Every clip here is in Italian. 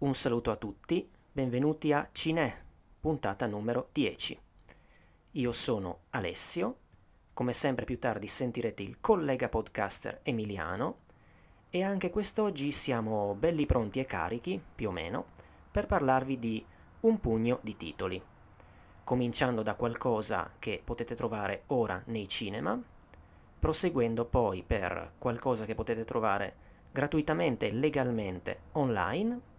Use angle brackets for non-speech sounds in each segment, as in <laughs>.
Un saluto a tutti, benvenuti a Cine, puntata numero 10. Io sono Alessio, come sempre più tardi sentirete il collega podcaster Emiliano e anche quest'oggi siamo belli pronti e carichi, più o meno, per parlarvi di un pugno di titoli. Cominciando da qualcosa che potete trovare ora nei cinema, proseguendo poi per qualcosa che potete trovare gratuitamente e legalmente online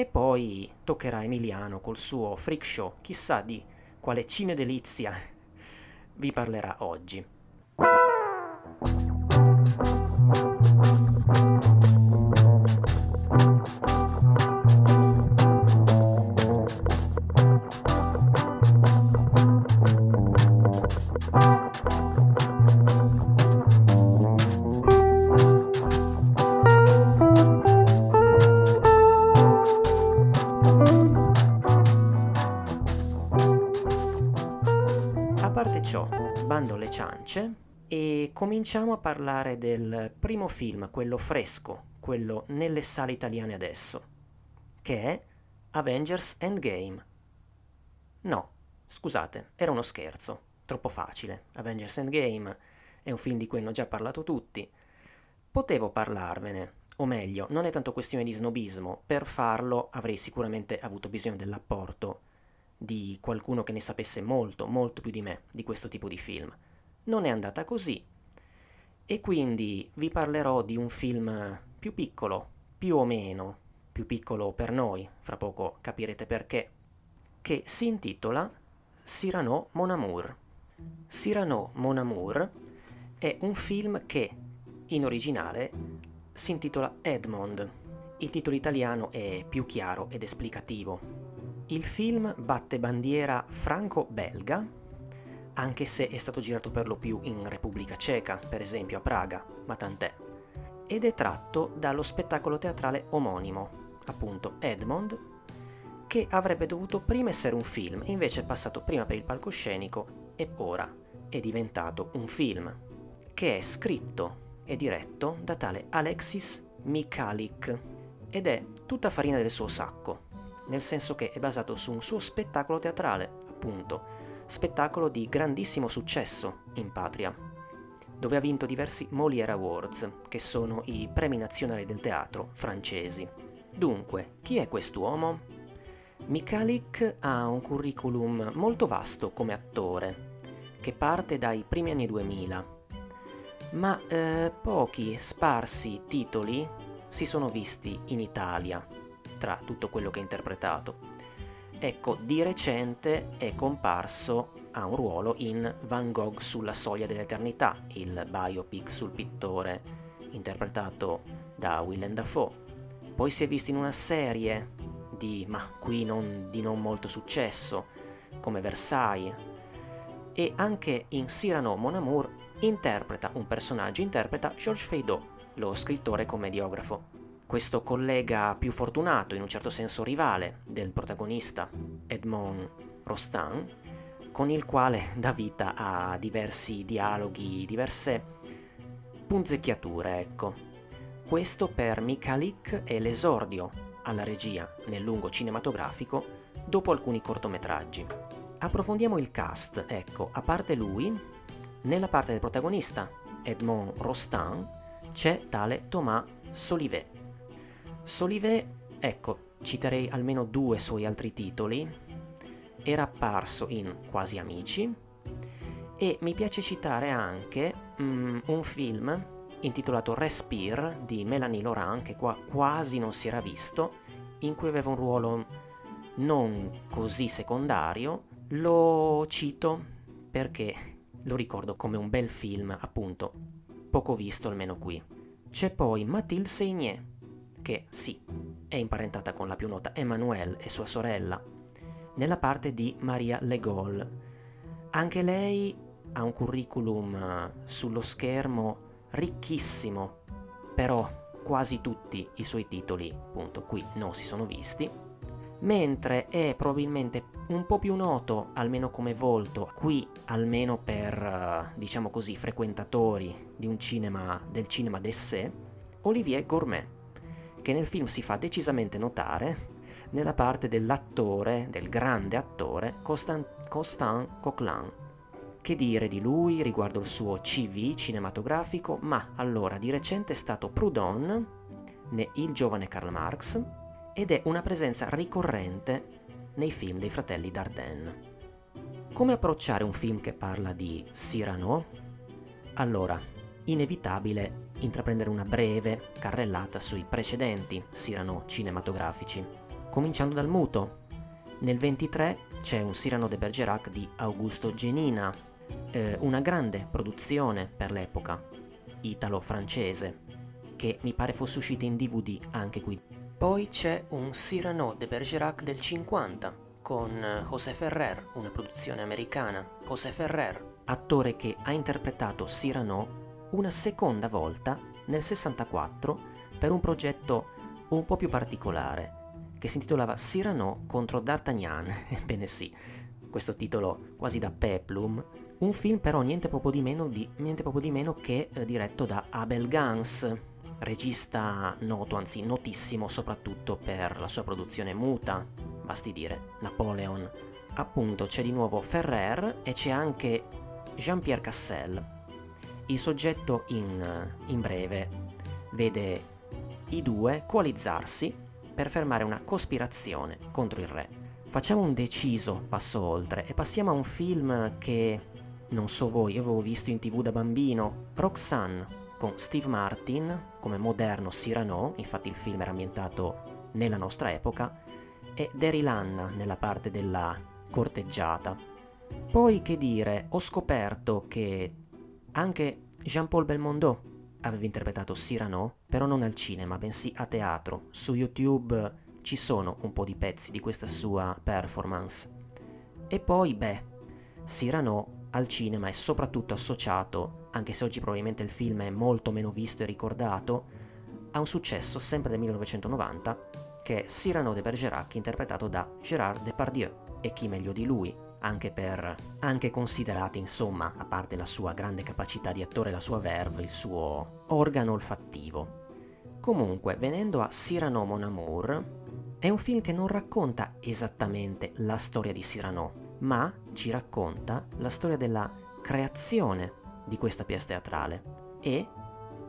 e poi toccherà Emiliano col suo freak show, chissà di quale cine delizia <laughs> vi parlerà oggi. Cominciamo a parlare del primo film, quello fresco, quello nelle sale italiane adesso, che è Avengers Endgame. No, scusate, era uno scherzo, troppo facile. Avengers Endgame è un film di cui hanno già parlato tutti. Potevo parlarvene, o meglio, non è tanto questione di snobismo, per farlo avrei sicuramente avuto bisogno dell'apporto di qualcuno che ne sapesse molto, molto più di me di questo tipo di film non è andata così. E quindi vi parlerò di un film più piccolo, più o meno, più piccolo per noi, fra poco capirete perché, che si intitola Cyrano Mon Amour. Cyrano Mon Amour è un film che in originale si intitola Edmond. Il titolo italiano è più chiaro ed esplicativo. Il film batte bandiera franco-belga anche se è stato girato per lo più in Repubblica Ceca, per esempio a Praga, ma tant'è. Ed è tratto dallo spettacolo teatrale omonimo, appunto Edmond, che avrebbe dovuto prima essere un film, invece è passato prima per il palcoscenico e ora è diventato un film, che è scritto e diretto da tale Alexis Mikalik ed è tutta farina del suo sacco, nel senso che è basato su un suo spettacolo teatrale, appunto, spettacolo di grandissimo successo in patria, dove ha vinto diversi Molière Awards, che sono i premi nazionali del teatro francesi. Dunque, chi è quest'uomo? Mikalik ha un curriculum molto vasto come attore, che parte dai primi anni 2000, ma eh, pochi sparsi titoli si sono visti in Italia, tra tutto quello che ha interpretato. Ecco, di recente è comparso a un ruolo in Van Gogh sulla soglia dell'eternità, il biopic sul pittore interpretato da Willem Dafoe. Poi si è visto in una serie di, ma qui non, di non molto successo, come Versailles. E anche in Cyrano Mon Amour interpreta un personaggio, interpreta Georges Feydeau, lo scrittore commediografo questo collega più fortunato, in un certo senso rivale, del protagonista Edmond Rostand, con il quale dà vita a diversi dialoghi, diverse punzecchiature, ecco. Questo per Mikalik è l'esordio alla regia nel lungo cinematografico dopo alcuni cortometraggi. Approfondiamo il cast, ecco, a parte lui, nella parte del protagonista, Edmond Rostand, c'è tale Thomas Solivet, Solivet, ecco, citerei almeno due suoi altri titoli, era apparso in Quasi Amici. E mi piace citare anche um, un film intitolato Respire di Melanie Laurent, che qua quasi non si era visto, in cui aveva un ruolo non così secondario, lo cito perché lo ricordo come un bel film, appunto, poco visto almeno qui. C'è poi Mathilde Seigné, che sì, è imparentata con la più nota Emmanuelle e sua sorella, nella parte di Maria Le Gaulle. Anche lei ha un curriculum eh, sullo schermo ricchissimo, però quasi tutti i suoi titoli, appunto, qui non si sono visti, mentre è probabilmente un po' più noto, almeno come volto, qui almeno per, eh, diciamo così, frequentatori di un cinema, del cinema d'essai, Olivier Gourmet che nel film si fa decisamente notare nella parte dell'attore, del grande attore Constant, Constant Coquelin. Che dire di lui riguardo il suo CV cinematografico, ma allora di recente è stato Proudhon, né Il giovane Karl Marx, ed è una presenza ricorrente nei film dei fratelli Dardenne. Come approcciare un film che parla di Cyrano? Allora, inevitabile intraprendere una breve carrellata sui precedenti Cyrano cinematografici, cominciando dal muto. Nel 23 c'è un Cyrano de Bergerac di Augusto Genina, eh, una grande produzione per l'epoca, italo-francese, che mi pare fosse uscita in DVD anche qui. Poi c'è un Cyrano de Bergerac del 50 con José Ferrer, una produzione americana. José Ferrer, attore che ha interpretato Cyrano una seconda volta nel 64 per un progetto un po' più particolare che si intitolava Cyrano contro D'Artagnan. <laughs> Ebbene sì, questo titolo quasi da peplum, un film però niente poco di meno, di, poco di meno che eh, diretto da Abel Gans, regista noto, anzi notissimo soprattutto per la sua produzione muta, basti dire Napoleon. Appunto c'è di nuovo Ferrer e c'è anche Jean-Pierre Cassel. Il soggetto in, in breve vede i due coalizzarsi per fermare una cospirazione contro il re. Facciamo un deciso passo oltre e passiamo a un film che, non so voi, io avevo visto in tv da bambino, Roxanne, con Steve Martin come moderno Cyrano, infatti il film era ambientato nella nostra epoca, e Daryl Anna nella parte della corteggiata. Poi che dire, ho scoperto che anche Jean-Paul Belmondo aveva interpretato Cyrano, però non al cinema, bensì a teatro. Su YouTube ci sono un po' di pezzi di questa sua performance. E poi, beh, Cyrano al cinema è soprattutto associato, anche se oggi probabilmente il film è molto meno visto e ricordato, a un successo sempre del 1990 che è Cyrano de Bergerac interpretato da Gérard Depardieu e chi meglio di lui, anche per anche considerati insomma, a parte la sua grande capacità di attore, la sua verve, il suo organo olfattivo. Comunque, venendo a Cyrano Mon Amour, è un film che non racconta esattamente la storia di Cyrano, ma ci racconta la storia della creazione di questa pièce teatrale e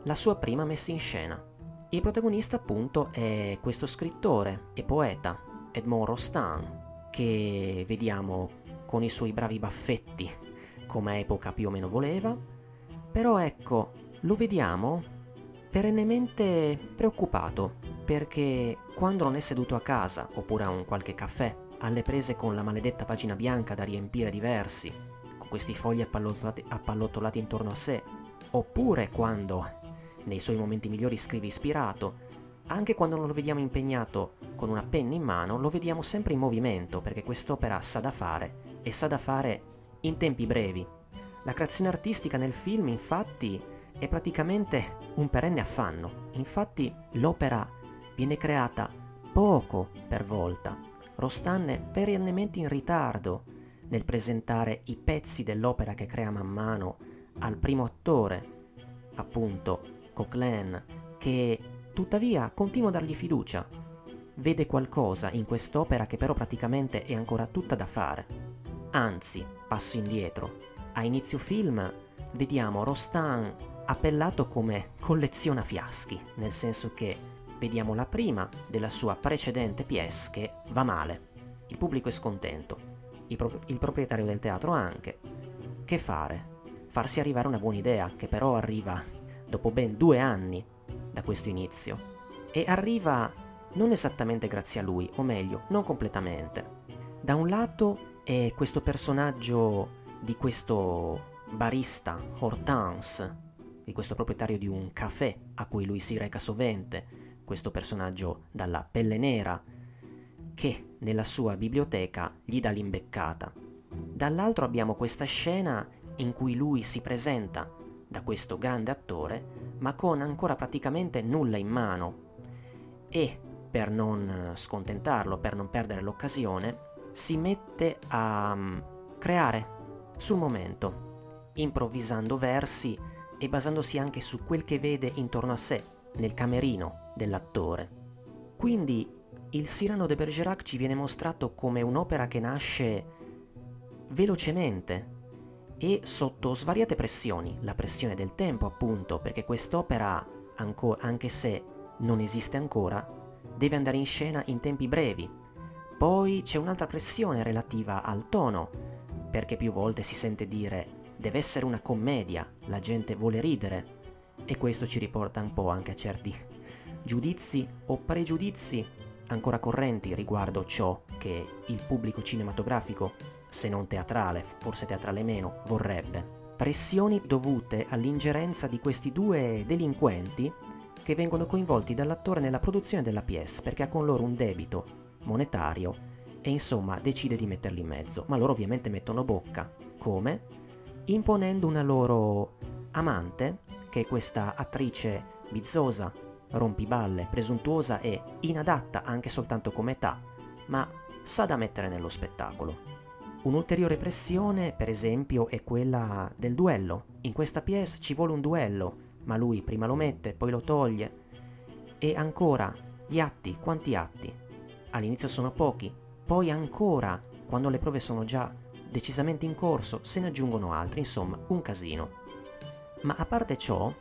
la sua prima messa in scena. Il protagonista appunto è questo scrittore e poeta, Edmond Rostand, che vediamo con i suoi bravi baffetti, come epoca più o meno voleva, però ecco, lo vediamo perennemente preoccupato, perché quando non è seduto a casa oppure a un qualche caffè, alle prese con la maledetta pagina bianca da riempire di versi, con questi fogli appallottolati, appallottolati intorno a sé, oppure quando nei suoi momenti migliori scrive ispirato, anche quando non lo vediamo impegnato con una penna in mano, lo vediamo sempre in movimento perché quest'opera sa da fare e sa da fare in tempi brevi. La creazione artistica nel film infatti è praticamente un perenne affanno, infatti l'opera viene creata poco per volta. Rostan è perennemente in ritardo nel presentare i pezzi dell'opera che crea man mano al primo attore, appunto Coquelin, che tuttavia continua a dargli fiducia. Vede qualcosa in quest'opera che però praticamente è ancora tutta da fare. Anzi, passo indietro. A inizio film vediamo Rostan appellato come colleziona fiaschi, nel senso che vediamo la prima della sua precedente pièce che va male. Il pubblico è scontento, il, pro- il proprietario del teatro anche. Che fare? Farsi arrivare una buona idea, che però arriva dopo ben due anni da questo inizio. E arriva non esattamente grazie a lui, o meglio, non completamente. Da un lato è questo personaggio di questo barista Hortense, di questo proprietario di un caffè a cui lui si reca sovente, questo personaggio dalla pelle nera, che nella sua biblioteca gli dà l'imbeccata. Dall'altro abbiamo questa scena in cui lui si presenta da questo grande attore, ma con ancora praticamente nulla in mano. E, per non scontentarlo, per non perdere l'occasione, si mette a mm, creare sul momento, improvvisando versi e basandosi anche su quel che vede intorno a sé, nel camerino dell'attore. Quindi il Cyrano de Bergerac ci viene mostrato come un'opera che nasce velocemente e sotto svariate pressioni, la pressione del tempo appunto, perché quest'opera, anche se non esiste ancora, deve andare in scena in tempi brevi. Poi c'è un'altra pressione relativa al tono, perché più volte si sente dire deve essere una commedia, la gente vuole ridere, e questo ci riporta un po' anche a certi giudizi o pregiudizi ancora correnti riguardo ciò che il pubblico cinematografico, se non teatrale, forse teatrale meno, vorrebbe. Pressioni dovute all'ingerenza di questi due delinquenti che vengono coinvolti dall'attore nella produzione della pièce perché ha con loro un debito monetario e insomma decide di metterli in mezzo, ma loro ovviamente mettono bocca. Come? Imponendo una loro amante, che è questa attrice bizzosa, rompiballe, presuntuosa e inadatta anche soltanto come età, ma sa da mettere nello spettacolo. Un'ulteriore pressione, per esempio, è quella del duello. In questa pièce ci vuole un duello, ma lui prima lo mette, poi lo toglie. E ancora, gli atti, quanti atti? All'inizio sono pochi, poi ancora, quando le prove sono già decisamente in corso, se ne aggiungono altri, insomma, un casino. Ma a parte ciò,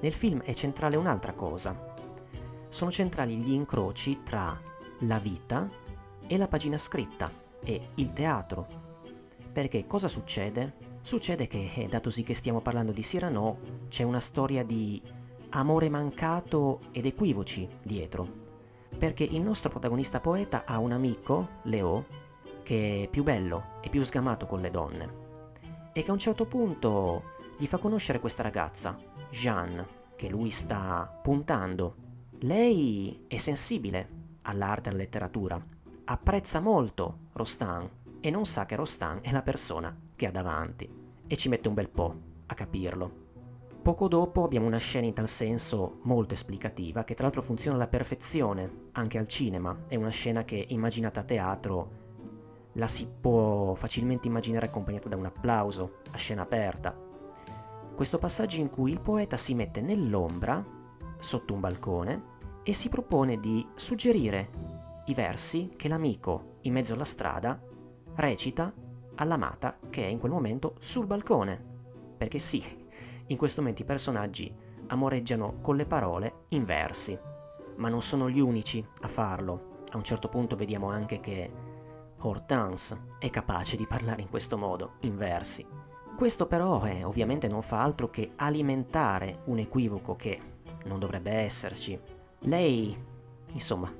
nel film è centrale un'altra cosa. Sono centrali gli incroci tra la vita e la pagina scritta e il teatro. Perché cosa succede? Succede che, eh, datosi che stiamo parlando di Cyrano, c'è una storia di amore mancato ed equivoci dietro perché il nostro protagonista poeta ha un amico, Leo, che è più bello e più sgamato con le donne e che a un certo punto gli fa conoscere questa ragazza, Jeanne, che lui sta puntando. Lei è sensibile all'arte e alla letteratura, apprezza molto Rostand e non sa che Rostand è la persona che ha davanti e ci mette un bel po' a capirlo. Poco dopo abbiamo una scena in tal senso molto esplicativa, che tra l'altro funziona alla perfezione anche al cinema. È una scena che immaginata a teatro la si può facilmente immaginare accompagnata da un applauso, a scena aperta. Questo passaggio in cui il poeta si mette nell'ombra, sotto un balcone, e si propone di suggerire i versi che l'amico, in mezzo alla strada, recita all'amata che è in quel momento sul balcone. Perché sì, in questo momento i personaggi amoreggiano con le parole in versi, ma non sono gli unici a farlo. A un certo punto vediamo anche che Hortense è capace di parlare in questo modo, in versi. Questo però eh, ovviamente non fa altro che alimentare un equivoco che non dovrebbe esserci. Lei, insomma,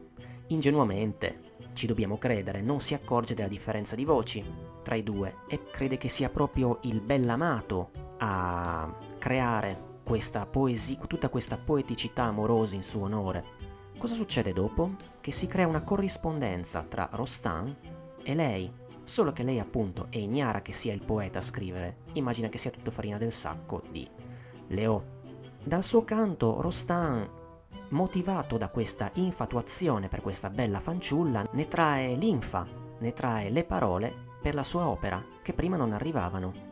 ingenuamente, ci dobbiamo credere, non si accorge della differenza di voci tra i due e crede che sia proprio il bell'amato a creare questa poesia, tutta questa poeticità amorosa in suo onore. Cosa succede dopo? Che si crea una corrispondenza tra Rostand e lei, solo che lei appunto è ignara che sia il poeta a scrivere, immagina che sia tutto farina del sacco di Leo. Dal suo canto Rostand, motivato da questa infatuazione per questa bella fanciulla, ne trae linfa, ne trae le parole per la sua opera che prima non arrivavano.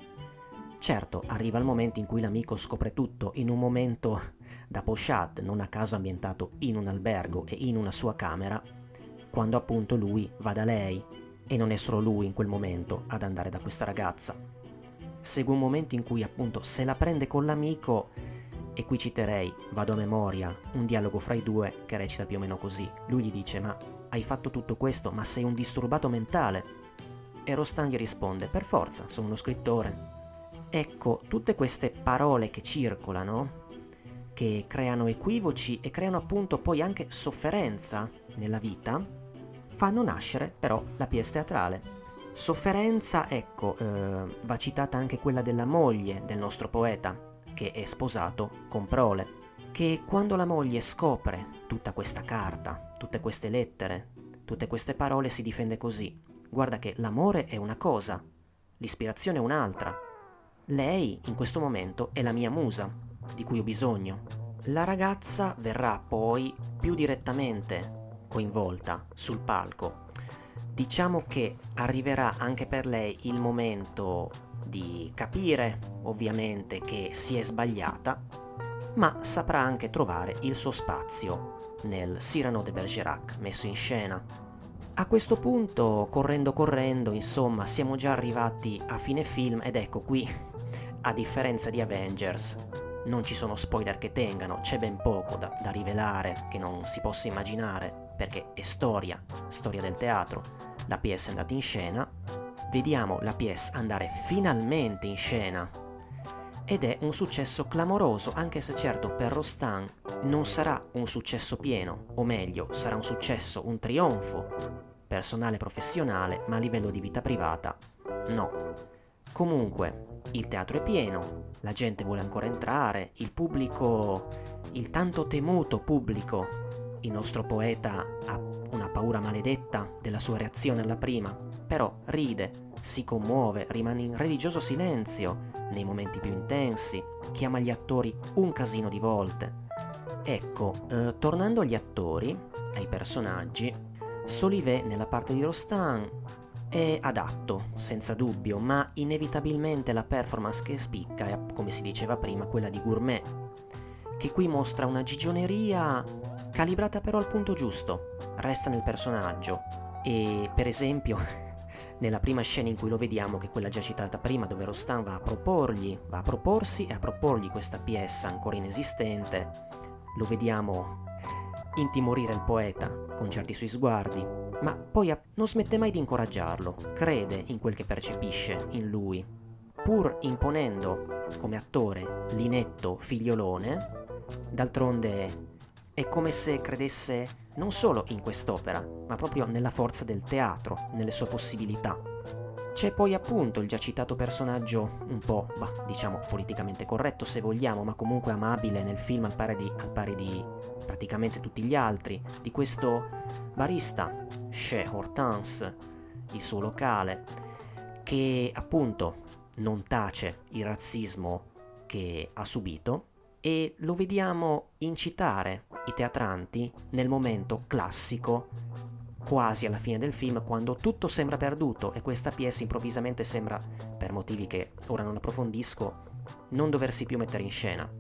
Certo, arriva il momento in cui l'amico scopre tutto, in un momento da pochade, non a caso ambientato in un albergo e in una sua camera, quando appunto lui va da lei e non è solo lui in quel momento ad andare da questa ragazza. Segue un momento in cui appunto se la prende con l'amico e qui citerei, vado a memoria, un dialogo fra i due che recita più o meno così. Lui gli dice ma hai fatto tutto questo ma sei un disturbato mentale. E Rostan gli risponde per forza, sono uno scrittore, Ecco, tutte queste parole che circolano, che creano equivoci e creano appunto poi anche sofferenza nella vita, fanno nascere però la pièce teatrale. Sofferenza, ecco, eh, va citata anche quella della moglie del nostro poeta, che è sposato con Prole, che quando la moglie scopre tutta questa carta, tutte queste lettere, tutte queste parole si difende così. Guarda che l'amore è una cosa, l'ispirazione è un'altra, lei, in questo momento, è la mia musa, di cui ho bisogno. La ragazza verrà poi più direttamente coinvolta sul palco. Diciamo che arriverà anche per lei il momento di capire, ovviamente, che si è sbagliata, ma saprà anche trovare il suo spazio nel Cyrano de Bergerac messo in scena. A questo punto, correndo correndo, insomma, siamo già arrivati a fine film ed ecco qui, a differenza di Avengers, non ci sono spoiler che tengano, c'è ben poco da, da rivelare che non si possa immaginare, perché è storia, storia del teatro. La PS è andata in scena, vediamo la PS andare finalmente in scena ed è un successo clamoroso, anche se certo per Rostan non sarà un successo pieno, o meglio, sarà un successo, un trionfo personale e professionale, ma a livello di vita privata no. Comunque, il teatro è pieno, la gente vuole ancora entrare, il pubblico, il tanto temuto pubblico, il nostro poeta ha una paura maledetta della sua reazione alla prima, però ride, si commuove, rimane in religioso silenzio nei momenti più intensi, chiama gli attori un casino di volte. Ecco, eh, tornando agli attori, ai personaggi, Solivet nella parte di Rostan è adatto, senza dubbio, ma inevitabilmente la performance che spicca è, come si diceva prima, quella di Gourmet, che qui mostra una gigioneria calibrata però al punto giusto, resta nel personaggio. E per esempio <laughs> nella prima scena in cui lo vediamo, che è quella già citata prima, dove Rostan va a proporgli, va a proporsi e a proporgli questa pièce ancora inesistente, lo vediamo intimorire il poeta con certi suoi sguardi, ma poi non smette mai di incoraggiarlo, crede in quel che percepisce in lui. Pur imponendo come attore l'inetto figliolone, d'altronde è come se credesse non solo in quest'opera, ma proprio nella forza del teatro, nelle sue possibilità. C'è poi appunto il già citato personaggio un po', bah, diciamo, politicamente corretto se vogliamo, ma comunque amabile nel film al pari di, al pari di praticamente tutti gli altri, di questo barista, Chez Hortense, il suo locale, che appunto non tace il razzismo che ha subito e lo vediamo incitare i teatranti nel momento classico, quasi alla fine del film, quando tutto sembra perduto e questa pièce improvvisamente sembra, per motivi che ora non approfondisco, non doversi più mettere in scena.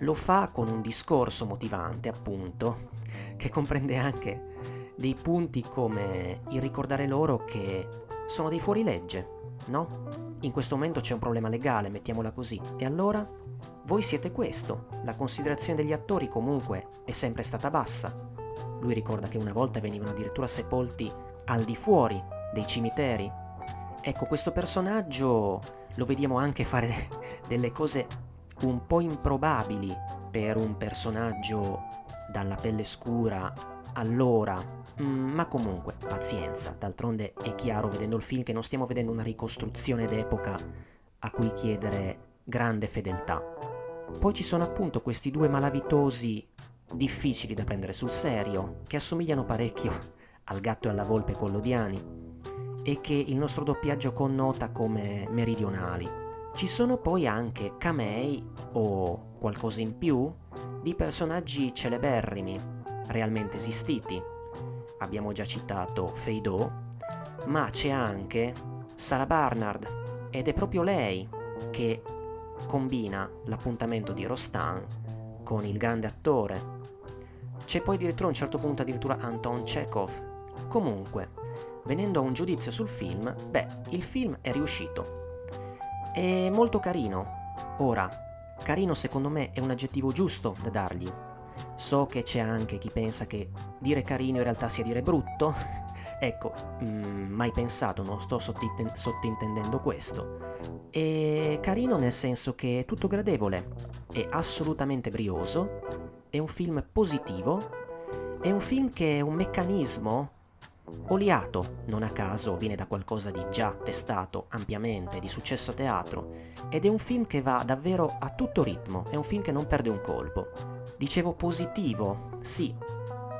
Lo fa con un discorso motivante, appunto, <laughs> che comprende anche dei punti come il ricordare loro che sono dei fuorilegge, no? In questo momento c'è un problema legale, mettiamola così, e allora? Voi siete questo, la considerazione degli attori comunque è sempre stata bassa. Lui ricorda che una volta venivano addirittura sepolti al di fuori dei cimiteri. Ecco, questo personaggio lo vediamo anche fare <laughs> delle cose un po' improbabili per un personaggio dalla pelle scura allora, mm, ma comunque pazienza, d'altronde è chiaro vedendo il film che non stiamo vedendo una ricostruzione d'epoca a cui chiedere grande fedeltà. Poi ci sono appunto questi due malavitosi difficili da prendere sul serio, che assomigliano parecchio al gatto e alla volpe collodiani e che il nostro doppiaggio connota come meridionali. Ci sono poi anche camei o qualcosa in più di personaggi celeberrimi, realmente esistiti. Abbiamo già citato Feydeau, ma c'è anche Sarah Barnard ed è proprio lei che combina l'appuntamento di Rostan con il grande attore. C'è poi addirittura a un certo punto addirittura Anton Chekhov. Comunque, venendo a un giudizio sul film, beh, il film è riuscito è molto carino. Ora, carino secondo me è un aggettivo giusto da dargli. So che c'è anche chi pensa che dire carino in realtà sia dire brutto. <laughs> ecco, mm, mai pensato, non sto sottintendendo questo. È carino nel senso che è tutto gradevole, è assolutamente brioso, è un film positivo, è un film che è un meccanismo Oliato, non a caso, viene da qualcosa di già testato ampiamente, di successo a teatro, ed è un film che va davvero a tutto ritmo, è un film che non perde un colpo. Dicevo positivo, sì.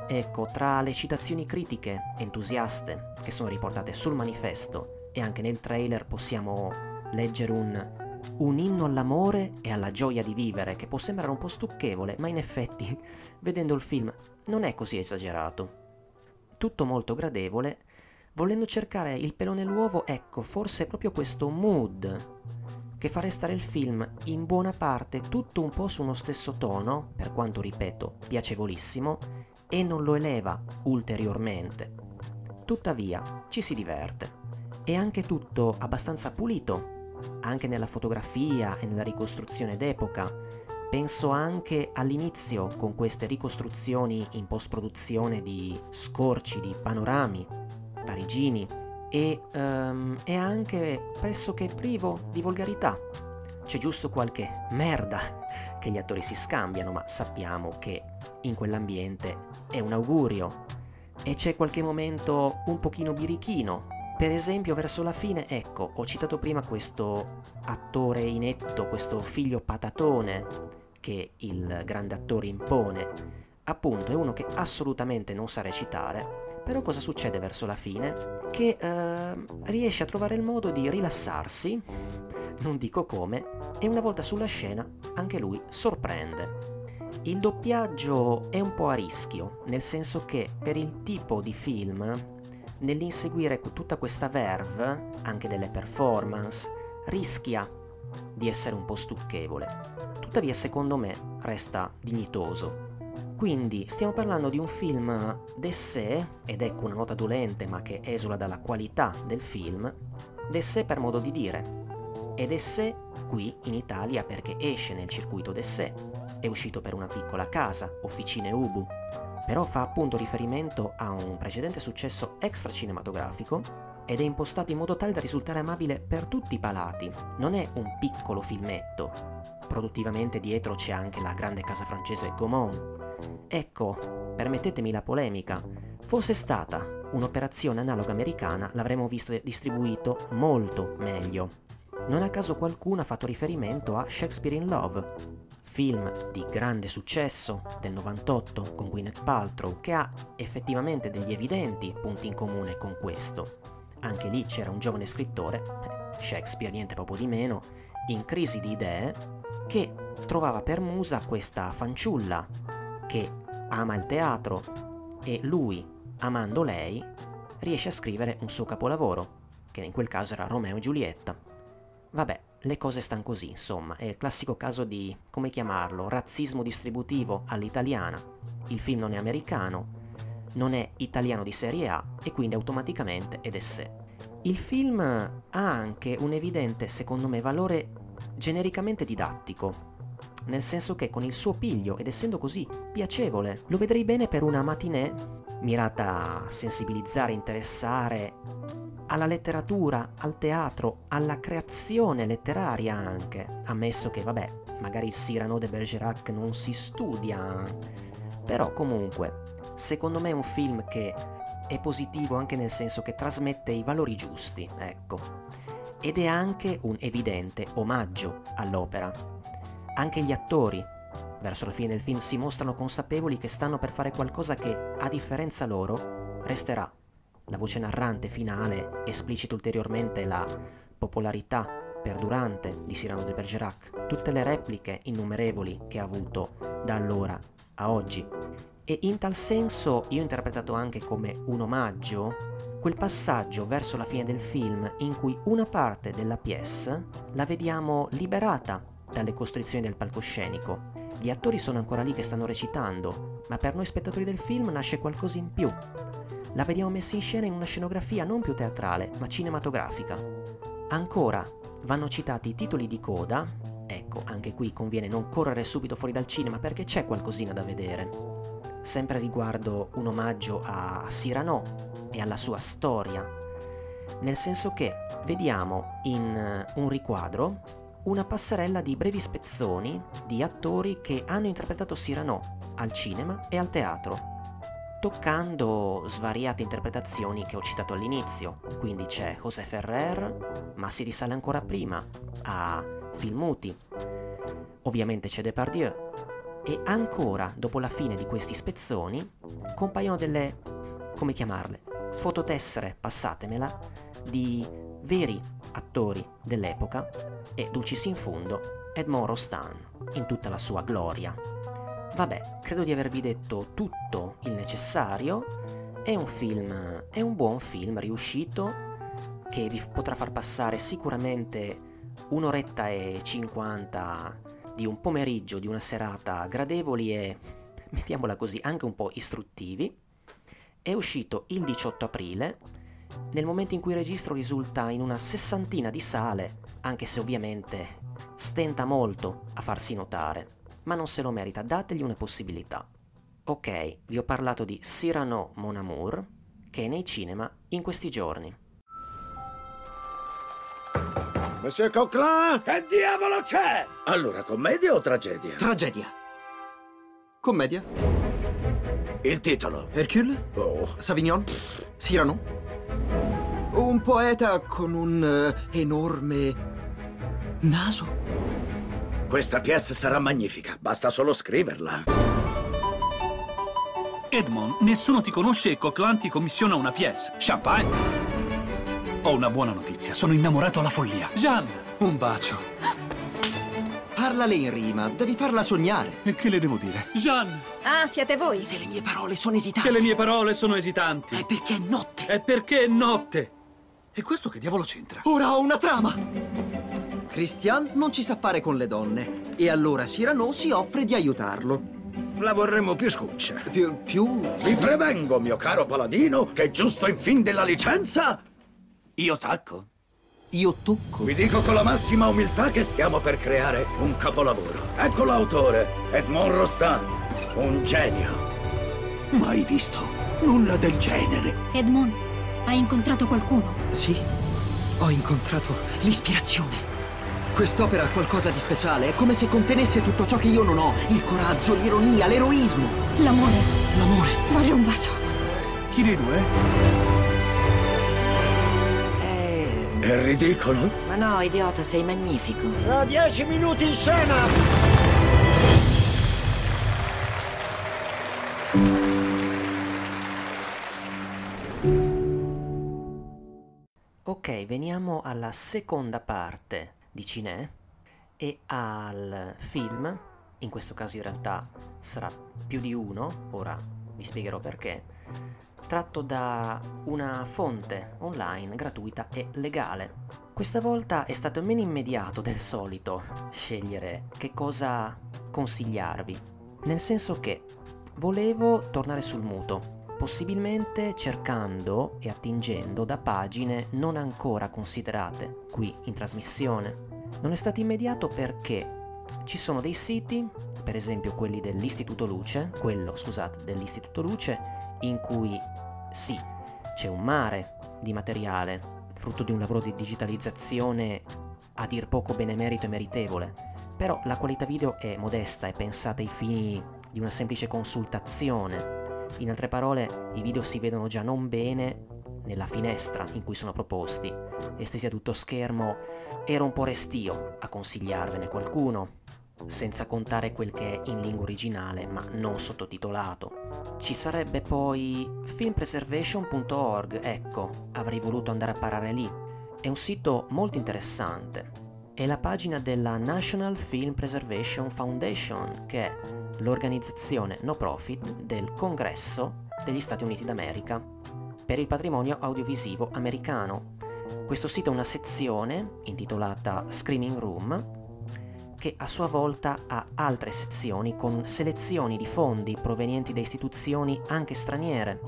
Ecco, tra le citazioni critiche entusiaste che sono riportate sul manifesto e anche nel trailer possiamo leggere un, un inno all'amore e alla gioia di vivere che può sembrare un po' stucchevole, ma in effetti, <laughs> vedendo il film, non è così esagerato tutto molto gradevole, volendo cercare il pelo nell'uovo, ecco, forse proprio questo mood che fa restare il film in buona parte tutto un po' su uno stesso tono, per quanto ripeto, piacevolissimo, e non lo eleva ulteriormente. Tuttavia ci si diverte. È anche tutto abbastanza pulito, anche nella fotografia e nella ricostruzione d'epoca. Penso anche all'inizio con queste ricostruzioni in post-produzione di scorci, di panorami parigini e um, è anche pressoché privo di volgarità. C'è giusto qualche merda che gli attori si scambiano, ma sappiamo che in quell'ambiente è un augurio. E c'è qualche momento un pochino birichino. Per esempio, verso la fine, ecco, ho citato prima questo attore inetto, questo figlio patatone che il grande attore impone. Appunto, è uno che assolutamente non sa recitare, però cosa succede verso la fine? Che eh, riesce a trovare il modo di rilassarsi, non dico come, e una volta sulla scena anche lui sorprende. Il doppiaggio è un po' a rischio, nel senso che per il tipo di film, nell'inseguire tutta questa verve, anche delle performance, rischia di essere un po' stucchevole. Tuttavia, secondo me, resta dignitoso. Quindi stiamo parlando di un film d'essè, ed ecco una nota dolente ma che esula dalla qualità del film, d'essè per modo di dire, ed essè qui in Italia perché esce nel circuito d'essè è uscito per una piccola casa, Officine Ubu, però fa appunto riferimento a un precedente successo extra cinematografico ed è impostato in modo tale da risultare amabile per tutti i palati. Non è un piccolo filmetto. Produttivamente dietro c'è anche la grande casa francese Gaumont. Ecco, permettetemi la polemica, fosse stata un'operazione analoga americana l'avremmo visto distribuito molto meglio. Non a caso qualcuno ha fatto riferimento a Shakespeare in Love, film di grande successo del 98 con Gwyneth Paltrow che ha effettivamente degli evidenti punti in comune con questo. Anche lì c'era un giovane scrittore, Shakespeare niente proprio di meno, in crisi di idee, che trovava per musa questa fanciulla che ama il teatro e lui, amando lei, riesce a scrivere un suo capolavoro, che in quel caso era Romeo e Giulietta. Vabbè, le cose stanno così, insomma, è il classico caso di, come chiamarlo, razzismo distributivo all'italiana. Il film non è americano, non è italiano di serie A e quindi automaticamente ed è sé. Il film ha anche un evidente, secondo me, valore genericamente didattico, nel senso che con il suo piglio ed essendo così piacevole, lo vedrei bene per una matinée mirata a sensibilizzare, interessare alla letteratura, al teatro, alla creazione letteraria anche, ammesso che vabbè, magari il Cyrano de Bergerac non si studia, però comunque, secondo me è un film che è positivo anche nel senso che trasmette i valori giusti, ecco. Ed è anche un evidente omaggio all'opera. Anche gli attori, verso la fine del film, si mostrano consapevoli che stanno per fare qualcosa che, a differenza loro, resterà. La voce narrante finale esplicita ulteriormente la popolarità perdurante di Cyrano de Bergerac, tutte le repliche innumerevoli che ha avuto da allora a oggi. E in tal senso io ho interpretato anche come un omaggio quel passaggio verso la fine del film in cui una parte della pièce la vediamo liberata dalle costrizioni del palcoscenico. Gli attori sono ancora lì che stanno recitando, ma per noi spettatori del film nasce qualcosa in più, la vediamo messa in scena in una scenografia non più teatrale, ma cinematografica. Ancora, vanno citati i titoli di coda, ecco, anche qui conviene non correre subito fuori dal cinema perché c'è qualcosina da vedere. Sempre riguardo un omaggio a Cyrano e alla sua storia, nel senso che vediamo in un riquadro una passerella di brevi spezzoni di attori che hanno interpretato Cyrano al cinema e al teatro toccando svariate interpretazioni che ho citato all'inizio. Quindi c'è José Ferrer, ma si risale ancora prima a film muti. Ovviamente c'è Depardieu. E ancora, dopo la fine di questi spezzoni, compaiono delle, come chiamarle, fototessere, passatemela, di veri attori dell'epoca e, dulcis in fondo, Edmond Rostand, in tutta la sua gloria. Vabbè, credo di avervi detto tutto il necessario. È un film, è un buon film riuscito che vi potrà far passare sicuramente un'oretta e cinquanta di un pomeriggio, di una serata gradevoli e mettiamola così, anche un po' istruttivi. È uscito il 18 aprile, nel momento in cui registro risulta in una sessantina di sale, anche se ovviamente stenta molto a farsi notare, ma non se lo merita, dategli una possibilità. Ok, vi ho parlato di Cyrano Mon Amour, che è nei cinema in questi giorni. Monsieur Coquelin! Che diavolo c'è? Allora, commedia o tragedia? Tragedia. Commedia. Il titolo. Hercule? Oh, Savignon? Cyrano? Un poeta con un eh, enorme naso? questa pièce sarà magnifica. Basta solo scriverla. Edmond, nessuno ti conosce e Coquelin ti commissiona una pièce. Champagne? Ho una buona notizia, sono innamorato alla follia. Jeanne, un bacio. Parlale in rima, devi farla sognare. E che le devo dire? Jeanne, Ah, siete voi? Se le mie parole sono esitanti. se le mie parole sono esitanti. È perché è notte. È perché è notte. E questo che diavolo c'entra? Ora ho una trama. Christian non ci sa fare con le donne e allora Cyrano si offre di aiutarlo. La vorremmo più scuccia. Più, più... Vi prevengo, mio caro paladino, che giusto in fin della licenza... Io tacco. Io tocco. Vi dico con la massima umiltà che stiamo per creare un capolavoro. Ecco l'autore, Edmond Rostand, un genio. Mai visto nulla del genere. Edmond, hai incontrato qualcuno? Sì, ho incontrato l'ispirazione. Quest'opera ha qualcosa di speciale, è come se contenesse tutto ciò che io non ho. Il coraggio, l'ironia, l'eroismo, L'amore. l'amore. Voglio un bacio. Chi dei due? Eh, È ridicolo? ma no, idiota, sei magnifico. Tra dieci minuti in scena! Ok, veniamo alla seconda parte di Cinè e al film, in questo caso in realtà sarà più di uno, ora vi spiegherò perché, tratto da una fonte online gratuita e legale. Questa volta è stato meno immediato del solito scegliere che cosa consigliarvi, nel senso che volevo tornare sul muto, possibilmente cercando e attingendo da pagine non ancora considerate qui in trasmissione. Non è stato immediato perché ci sono dei siti, per esempio quelli dell'Istituto Luce, quello scusate dell'Istituto Luce, in cui sì, c'è un mare di materiale, frutto di un lavoro di digitalizzazione a dir poco benemerito e meritevole, però la qualità video è modesta e pensata ai fini di una semplice consultazione. In altre parole, i video si vedono già non bene nella finestra in cui sono proposti, e stesi a tutto schermo, ero un po' restio a consigliarvene qualcuno, senza contare quel che è in lingua originale ma non sottotitolato. Ci sarebbe poi filmpreservation.org, ecco, avrei voluto andare a parare lì. È un sito molto interessante. È la pagina della National Film Preservation Foundation, che l'organizzazione no profit del Congresso degli Stati Uniti d'America per il patrimonio audiovisivo americano. Questo sito ha una sezione intitolata Screaming Room che a sua volta ha altre sezioni con selezioni di fondi provenienti da istituzioni anche straniere.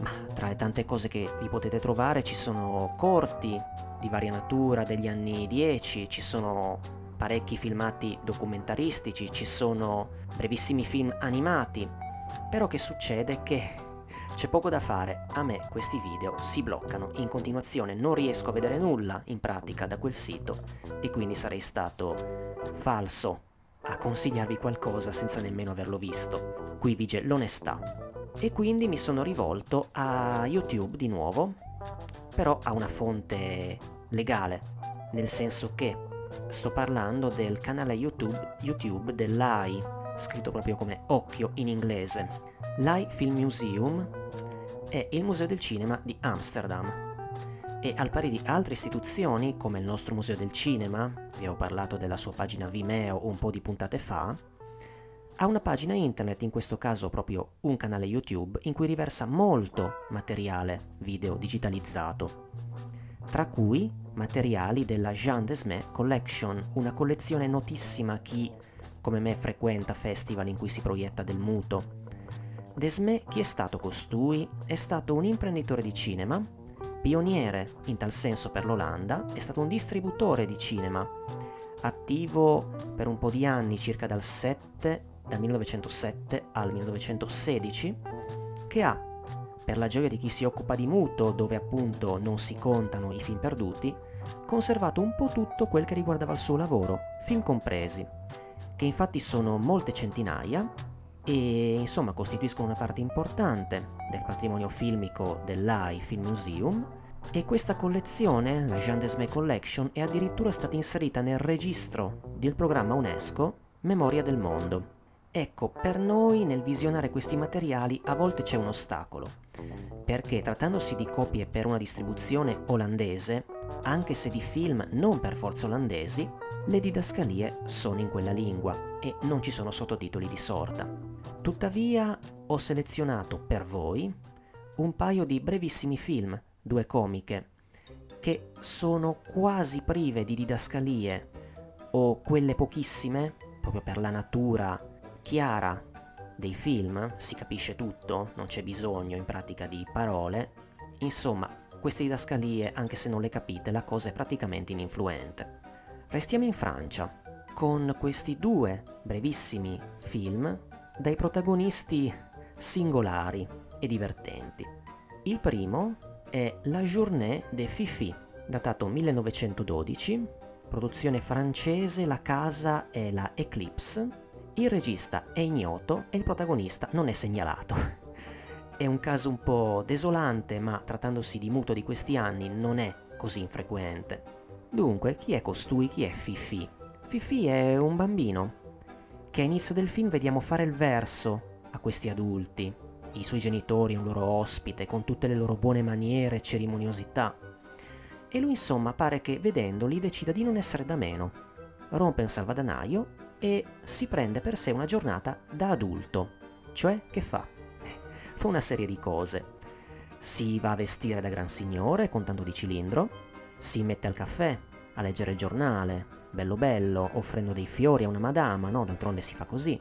Ma tra le tante cose che vi potete trovare ci sono corti di varia natura degli anni 10, ci sono parecchi filmati documentaristici, ci sono brevissimi film animati. Però che succede? Che c'è poco da fare, a me questi video si bloccano in continuazione, non riesco a vedere nulla in pratica da quel sito e quindi sarei stato falso a consigliarvi qualcosa senza nemmeno averlo visto. Qui vige l'onestà. E quindi mi sono rivolto a YouTube di nuovo, però a una fonte legale, nel senso che sto parlando del canale YouTube, YouTube dell'AI, scritto proprio come occhio in inglese. L'AI Film Museum è il museo del cinema di Amsterdam e al pari di altre istituzioni come il nostro museo del cinema, vi ho parlato della sua pagina Vimeo un po' di puntate fa, ha una pagina internet, in questo caso proprio un canale YouTube, in cui riversa molto materiale video digitalizzato, tra cui materiali della Jean Desmet Collection, una collezione notissima chi come me frequenta festival in cui si proietta del muto. Desmé, chi è stato costui? È stato un imprenditore di cinema, pioniere in tal senso per l'Olanda, è stato un distributore di cinema, attivo per un po' di anni, circa dal 7, dal 1907 al 1916, che ha, per la gioia di chi si occupa di muto, dove appunto non si contano i film perduti, conservato un po' tutto quel che riguardava il suo lavoro, film compresi, che infatti sono molte centinaia e insomma costituiscono una parte importante del patrimonio filmico dell'AI Film Museum e questa collezione, la Jean Desmé Collection, è addirittura stata inserita nel registro del programma UNESCO Memoria del Mondo. Ecco, per noi nel visionare questi materiali a volte c'è un ostacolo, perché trattandosi di copie per una distribuzione olandese, anche se di film non per forza olandesi, le didascalie sono in quella lingua e non ci sono sottotitoli di sorta. Tuttavia ho selezionato per voi un paio di brevissimi film due comiche, che sono quasi prive di didascalie o quelle pochissime, proprio per la natura chiara dei film, si capisce tutto, non c'è bisogno in pratica di parole, insomma, queste didascalie, anche se non le capite, la cosa è praticamente ininfluente. Restiamo in Francia, con questi due brevissimi film dai protagonisti singolari e divertenti. Il primo è La Journée de Fifi, datato 1912, produzione francese, la casa è la Eclipse, il regista è ignoto e il protagonista non è segnalato. È un caso un po' desolante, ma trattandosi di muto di questi anni non è così infrequente. Dunque, chi è costui? Chi è Fifi? Fifi è un bambino che a inizio del film vediamo fare il verso a questi adulti, i suoi genitori, un loro ospite, con tutte le loro buone maniere e cerimoniosità. E lui insomma pare che vedendoli decida di non essere da meno. Rompe un salvadanaio e si prende per sé una giornata da adulto. Cioè, che fa? <laughs> Fa una serie di cose. Si va a vestire da gran signore con tanto di cilindro, si mette al caffè, a leggere il giornale, bello bello, offrendo dei fiori a una madama, no? D'altronde si fa così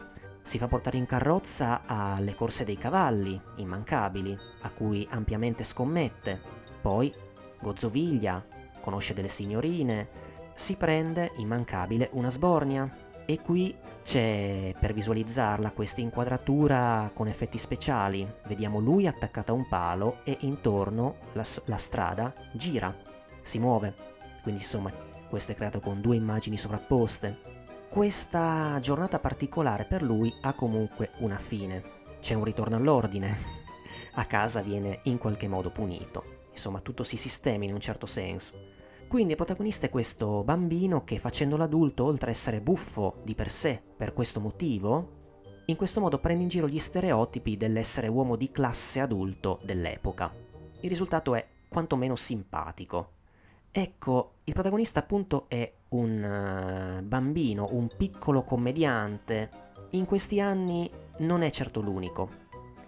si fa portare in carrozza alle corse dei cavalli, immancabili, a cui ampiamente scommette. Poi gozzoviglia, conosce delle signorine, si prende, immancabile, una sbornia. E qui c'è, per visualizzarla, questa inquadratura con effetti speciali. Vediamo lui attaccato a un palo e intorno la, la strada gira, si muove. Quindi insomma, questo è creato con due immagini sovrapposte questa giornata particolare per lui ha comunque una fine. C'è un ritorno all'ordine. A casa viene in qualche modo punito. Insomma, tutto si sistema in un certo senso. Quindi il protagonista è questo bambino che facendo l'adulto, oltre a essere buffo di per sé per questo motivo, in questo modo prende in giro gli stereotipi dell'essere uomo di classe adulto dell'epoca. Il risultato è quantomeno simpatico. Ecco, il protagonista appunto è un uh, bambino, un piccolo commediante. In questi anni non è certo l'unico.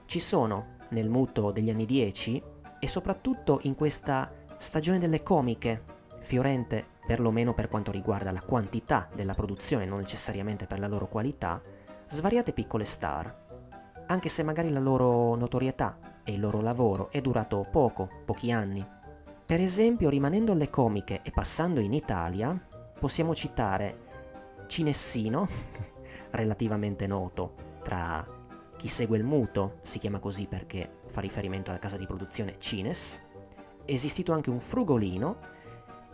Ci sono, nel muto degli anni 10, e soprattutto in questa stagione delle comiche, fiorente perlomeno per quanto riguarda la quantità della produzione, non necessariamente per la loro qualità, svariate piccole star. Anche se magari la loro notorietà e il loro lavoro è durato poco, pochi anni, per esempio, rimanendo alle comiche e passando in Italia, possiamo citare Cinessino, <laughs> relativamente noto tra chi segue il muto, si chiama così perché fa riferimento alla casa di produzione Cines, esistito anche un frugolino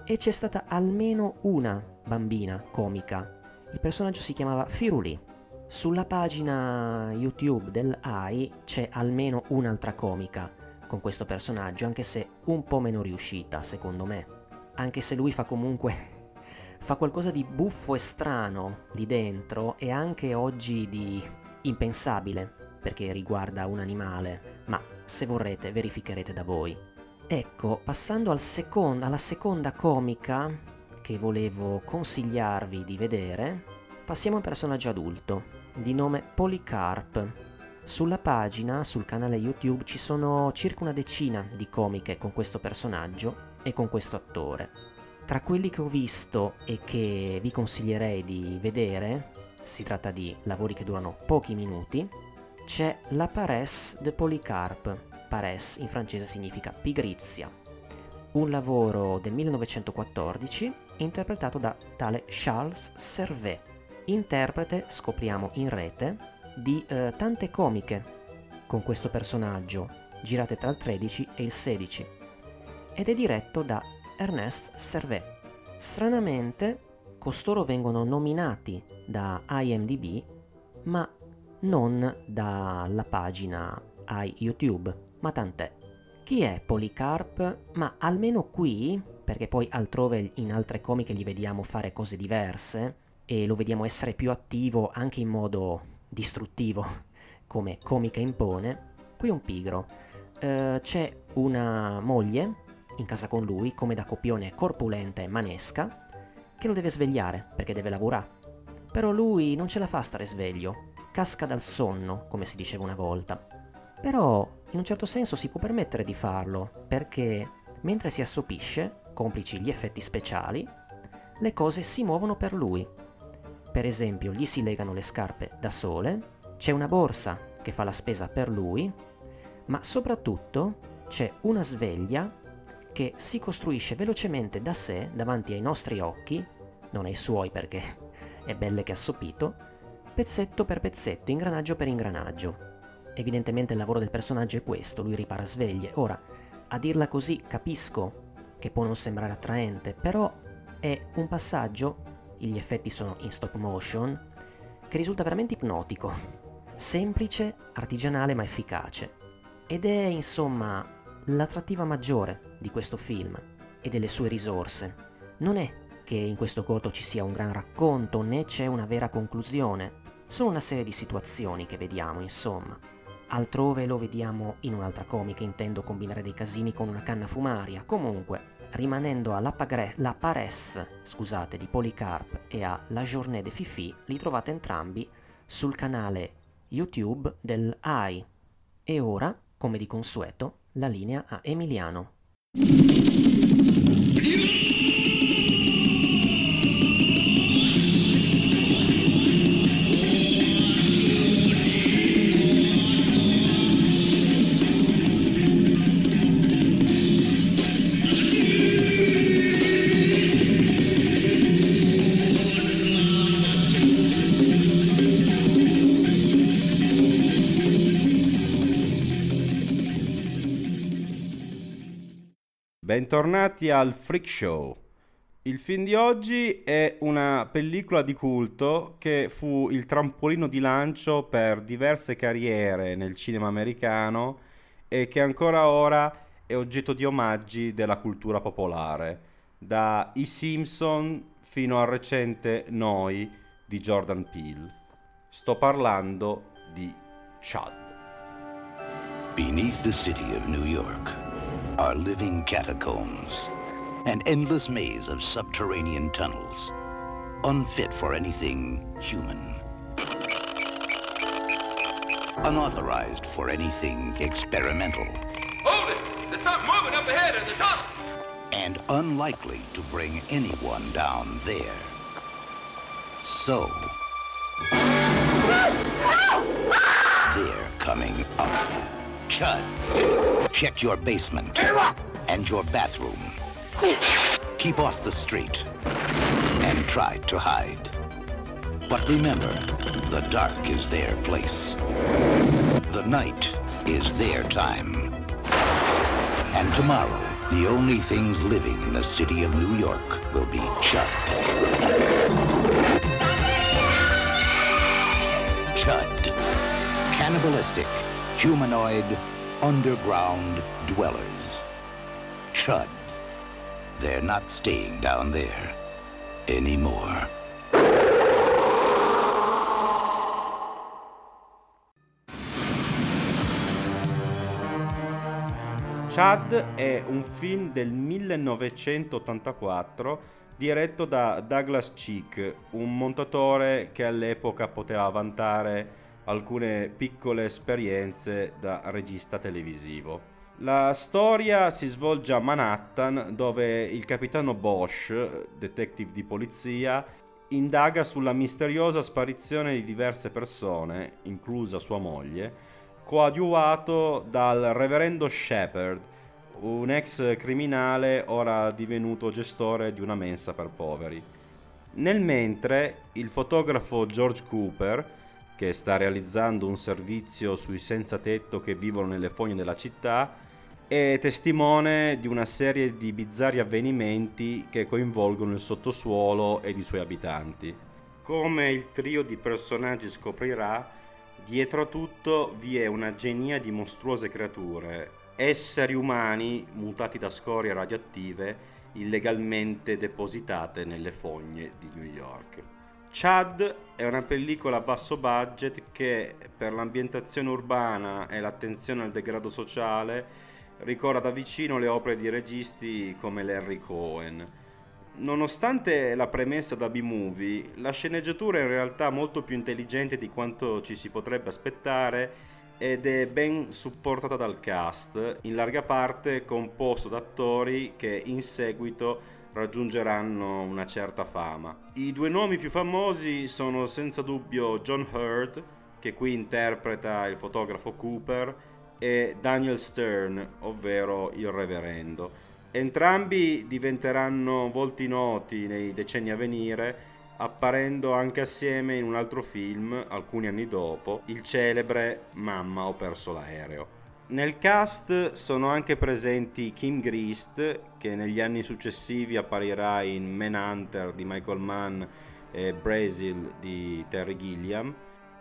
e c'è stata almeno una bambina comica. Il personaggio si chiamava Firuli. Sulla pagina YouTube dell'AI c'è almeno un'altra comica, con questo personaggio, anche se un po' meno riuscita, secondo me. Anche se lui fa comunque <laughs> fa qualcosa di buffo e strano lì dentro e anche oggi di impensabile, perché riguarda un animale, ma se vorrete verificherete da voi. Ecco, passando al second- alla seconda comica che volevo consigliarvi di vedere, passiamo a un personaggio adulto, di nome Polycarp, sulla pagina, sul canale YouTube, ci sono circa una decina di comiche con questo personaggio e con questo attore. Tra quelli che ho visto e che vi consiglierei di vedere, si tratta di lavori che durano pochi minuti, c'è La Paresse de Polycarpe. Paresse in francese significa pigrizia. Un lavoro del 1914 interpretato da tale Charles Servet, interprete, scopriamo in rete, di eh, tante comiche con questo personaggio, girate tra il 13 e il 16, ed è diretto da Ernest Servet. Stranamente, costoro vengono nominati da IMDb, ma non dalla pagina iYouTube, ma tant'è. Chi è Polycarp? Ma almeno qui, perché poi altrove in altre comiche gli vediamo fare cose diverse e lo vediamo essere più attivo anche in modo distruttivo, come comica impone, qui un pigro. Uh, c'è una moglie in casa con lui, come da copione corpulenta e manesca, che lo deve svegliare perché deve lavorare. Però lui non ce la fa stare sveglio, casca dal sonno, come si diceva una volta. Però in un certo senso si può permettere di farlo, perché mentre si assopisce, complici gli effetti speciali, le cose si muovono per lui. Per esempio, gli si legano le scarpe da sole, c'è una borsa che fa la spesa per lui, ma soprattutto c'è una sveglia che si costruisce velocemente da sé davanti ai nostri occhi, non ai suoi perché <laughs> è belle che assopito, pezzetto per pezzetto, ingranaggio per ingranaggio. Evidentemente il lavoro del personaggio è questo, lui ripara sveglie. Ora, a dirla così capisco che può non sembrare attraente, però è un passaggio, gli effetti sono in stop motion, che risulta veramente ipnotico, semplice, artigianale ma efficace. Ed è insomma l'attrattiva maggiore di questo film e delle sue risorse. Non è che in questo corto ci sia un gran racconto né c'è una vera conclusione, sono una serie di situazioni che vediamo, insomma. Altrove lo vediamo in un'altra comica, intendo combinare dei casini con una canna fumaria. Comunque, rimanendo alla pagre- la paresse, scusate, di Polycarp e a La Journée de Fifi, li trovate entrambi sul canale YouTube del AI. E ora, come di consueto, la linea a Emiliano. Bentornati al Freak Show. Il film di oggi è una pellicola di culto che fu il trampolino di lancio per diverse carriere nel cinema americano e che ancora ora è oggetto di omaggi della cultura popolare, da I Simpson fino al recente Noi di Jordan Peele. Sto parlando di Chad. Beneath the city of New York. Are living catacombs, an endless maze of subterranean tunnels, unfit for anything human. Unauthorized for anything experimental. Hold it! There's something moving up ahead at the top! And unlikely to bring anyone down there. So... Ah! Ah! They're coming up. Chud, check your basement and your bathroom. Keep off the street and try to hide. But remember, the dark is their place. The night is their time. And tomorrow, the only things living in the city of New York will be Chud. Chud. Cannibalistic humanoid underground dwellers. Chud. They're not staying down there anymore. Chad è un film del 1984 diretto da Douglas Cheek, un montatore che all'epoca poteva vantare alcune piccole esperienze da regista televisivo. La storia si svolge a Manhattan dove il capitano Bosch, detective di polizia, indaga sulla misteriosa sparizione di diverse persone, inclusa sua moglie, coadiuvato dal reverendo Shepard, un ex criminale ora divenuto gestore di una mensa per poveri. Nel mentre, il fotografo George Cooper, che sta realizzando un servizio sui senza tetto che vivono nelle fogne della città, è testimone di una serie di bizzarri avvenimenti che coinvolgono il sottosuolo ed i suoi abitanti. Come il trio di personaggi scoprirà, dietro a tutto vi è una genia di mostruose creature, esseri umani mutati da scorie radioattive illegalmente depositate nelle fogne di New York. Chad è una pellicola a basso budget che per l'ambientazione urbana e l'attenzione al degrado sociale ricorda da vicino le opere di registi come Larry Cohen. Nonostante la premessa da B-movie, la sceneggiatura è in realtà molto più intelligente di quanto ci si potrebbe aspettare ed è ben supportata dal cast, in larga parte composto da attori che in seguito raggiungeranno una certa fama. I due nomi più famosi sono senza dubbio John Hurt, che qui interpreta il fotografo Cooper, e Daniel Stern, ovvero il reverendo. Entrambi diventeranno volti noti nei decenni a venire, apparendo anche assieme in un altro film, alcuni anni dopo, il celebre Mamma ho perso l'aereo. Nel cast sono anche presenti Kim Greist, che negli anni successivi apparirà in Manhunter di Michael Mann e Brazil di Terry Gilliam,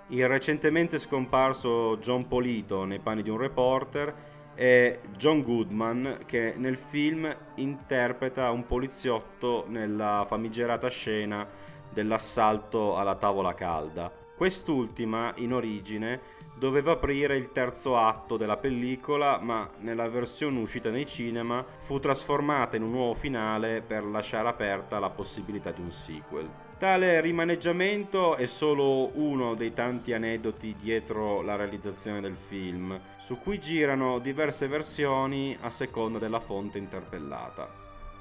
il recentemente scomparso John Polito nei panni di un reporter e John Goodman che nel film interpreta un poliziotto nella famigerata scena dell'assalto alla tavola calda. Quest'ultima, in origine, doveva aprire il terzo atto della pellicola, ma nella versione uscita nei cinema fu trasformata in un nuovo finale per lasciare aperta la possibilità di un sequel. Tale rimaneggiamento è solo uno dei tanti aneddoti dietro la realizzazione del film, su cui girano diverse versioni a seconda della fonte interpellata.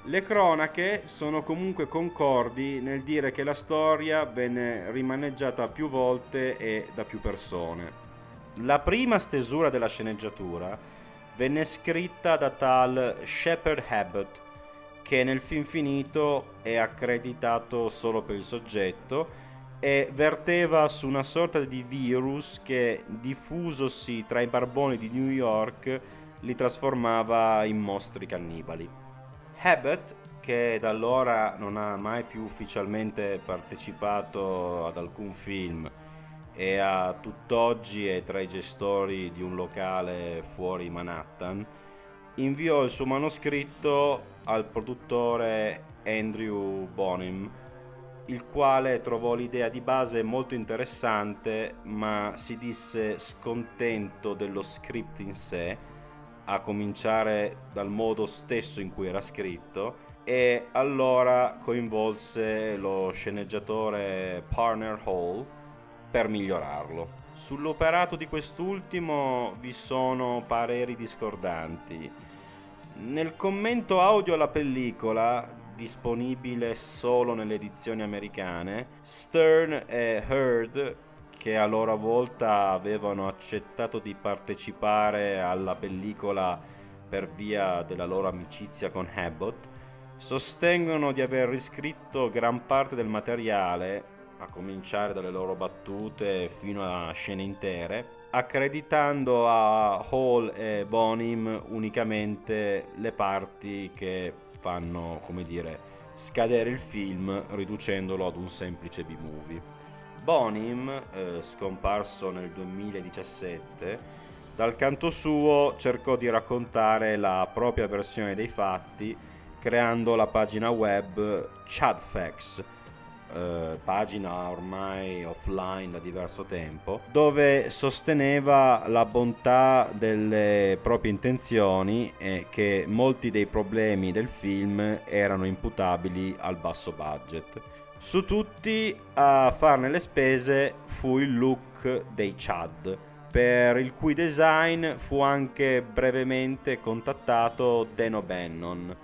Le cronache sono comunque concordi nel dire che la storia venne rimaneggiata più volte e da più persone. La prima stesura della sceneggiatura venne scritta da tal Shepard Abbott, che nel film finito è accreditato solo per il soggetto e verteva su una sorta di virus che diffusosi tra i barboni di New York li trasformava in mostri cannibali. Abbott, che da allora non ha mai più ufficialmente partecipato ad alcun film, e a tutt'oggi è tra i gestori di un locale fuori Manhattan, inviò il suo manoscritto al produttore Andrew Bonim, il quale trovò l'idea di base molto interessante, ma si disse scontento dello script in sé, a cominciare dal modo stesso in cui era scritto, e allora coinvolse lo sceneggiatore Parner Hall, per migliorarlo. Sull'operato di quest'ultimo vi sono pareri discordanti. Nel commento audio alla pellicola, disponibile solo nelle edizioni americane, Stern e Heard, che a loro volta avevano accettato di partecipare alla pellicola per via della loro amicizia con Abbott, sostengono di aver riscritto gran parte del materiale a cominciare dalle loro battute fino a scene intere, accreditando a Hall e Bonim unicamente le parti che fanno, come dire, scadere il film riducendolo ad un semplice B-movie. Bonim, eh, scomparso nel 2017, dal canto suo cercò di raccontare la propria versione dei fatti creando la pagina web Chadfax, eh, pagina ormai offline da diverso tempo, dove sosteneva la bontà delle proprie intenzioni e che molti dei problemi del film erano imputabili al basso budget. Su tutti a farne le spese fu il look dei Chad, per il cui design fu anche brevemente contattato Dan O'Bannon,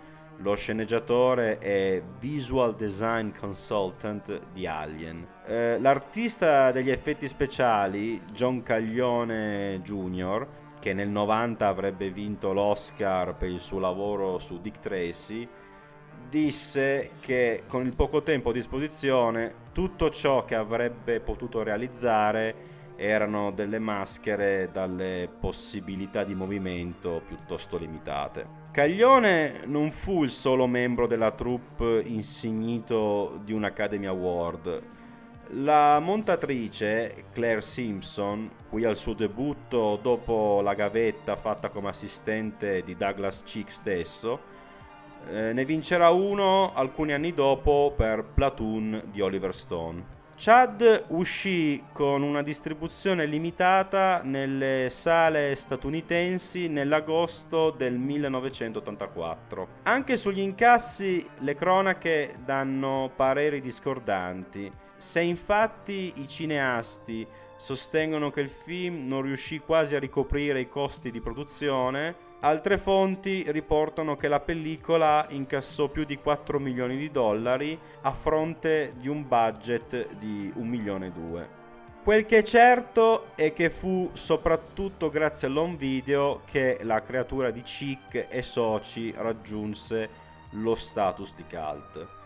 lo sceneggiatore e visual design consultant di Alien. Eh, l'artista degli effetti speciali, John Caglione Jr., che nel 90 avrebbe vinto l'Oscar per il suo lavoro su Dick Tracy, disse che con il poco tempo a disposizione tutto ciò che avrebbe potuto realizzare erano delle maschere dalle possibilità di movimento piuttosto limitate. Caglione non fu il solo membro della troupe insignito di un Academy Award. La montatrice Claire Simpson, qui al suo debutto dopo la gavetta fatta come assistente di Douglas Cheek stesso, eh, ne vincerà uno alcuni anni dopo per Platoon di Oliver Stone. Chad uscì con una distribuzione limitata nelle sale statunitensi nell'agosto del 1984. Anche sugli incassi le cronache danno pareri discordanti. Se infatti i cineasti sostengono che il film non riuscì quasi a ricoprire i costi di produzione, altre fonti riportano che la pellicola incassò più di 4 milioni di dollari a fronte di un budget di 1 milione e 2. Quel che è certo è che fu soprattutto grazie all'home video che la creatura di Chic e soci raggiunse lo status di cult.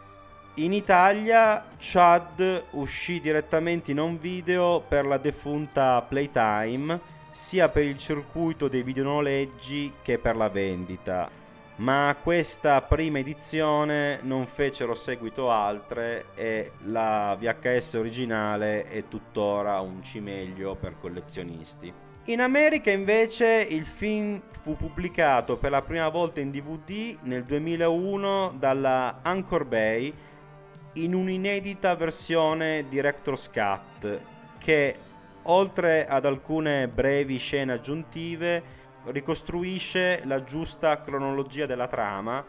In Italia Chad uscì direttamente in home video per la defunta Playtime, sia per il circuito dei videonoleggi che per la vendita, ma a questa prima edizione non fecero seguito altre e la VHS originale è tuttora un cimeglio per collezionisti. In America invece il film fu pubblicato per la prima volta in DVD nel 2001 dalla Anchor Bay in un'inedita versione Director's Cut che oltre ad alcune brevi scene aggiuntive ricostruisce la giusta cronologia della trama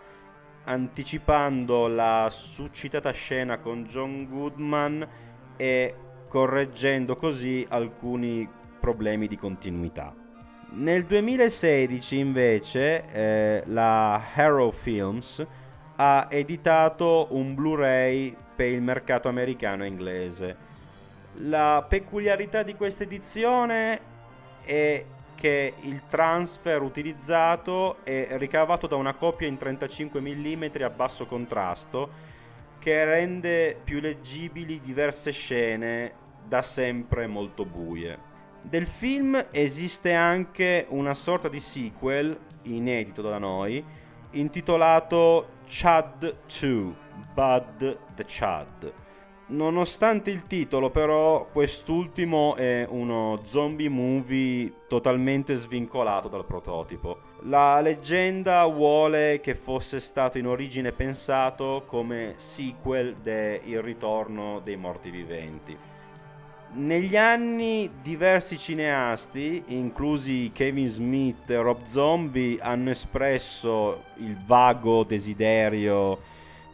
anticipando la suscitata scena con John Goodman e correggendo così alcuni problemi di continuità. Nel 2016 invece eh, la Harrow Films ha editato un Blu-ray per il mercato americano e inglese. La peculiarità di questa edizione è che il transfer utilizzato è ricavato da una copia in 35 mm a basso contrasto che rende più leggibili diverse scene da sempre molto buie. Del film esiste anche una sorta di sequel, inedito da noi, intitolato Chad 2, Bud the Chad. Nonostante il titolo, però, quest'ultimo è uno zombie movie totalmente svincolato dal prototipo. La leggenda vuole che fosse stato in origine pensato come sequel de Il ritorno dei morti viventi. Negli anni diversi cineasti, inclusi Kevin Smith e Rob Zombie, hanno espresso il vago desiderio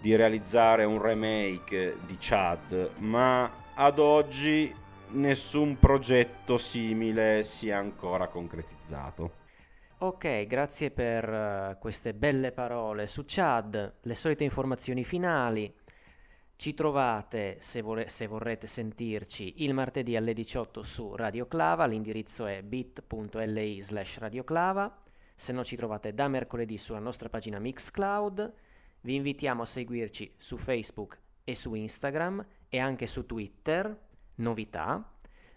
di realizzare un remake di Chad, ma ad oggi nessun progetto simile si è ancora concretizzato. Ok, grazie per uh, queste belle parole su Chad, le solite informazioni finali. Ci trovate, se, vole- se, vorrete sentirci, il martedì alle 18 su Radio Clava, l'indirizzo è bit.li slash radioclava, se no ci trovate da mercoledì sulla nostra pagina Mixcloud, vi invitiamo a seguirci su Facebook e su Instagram e anche su Twitter, novità,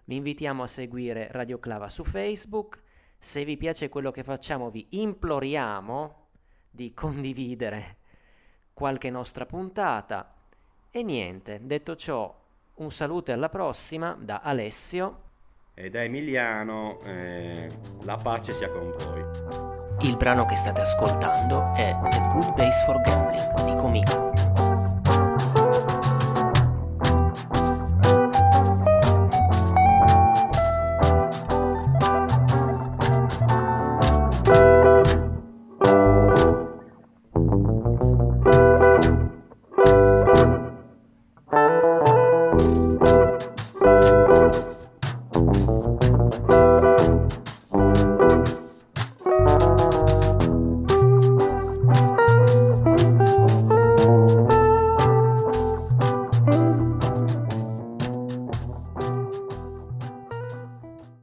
vi invitiamo a seguire Radio Clava su Facebook, se vi piace quello che facciamo vi imploriamo di condividere qualche nostra puntata. E niente, detto ciò, un saluto e alla prossima da Alessio. E da Emiliano, eh, la pace sia con voi. Il brano che state ascoltando è The Good Base for Gambling di Comico.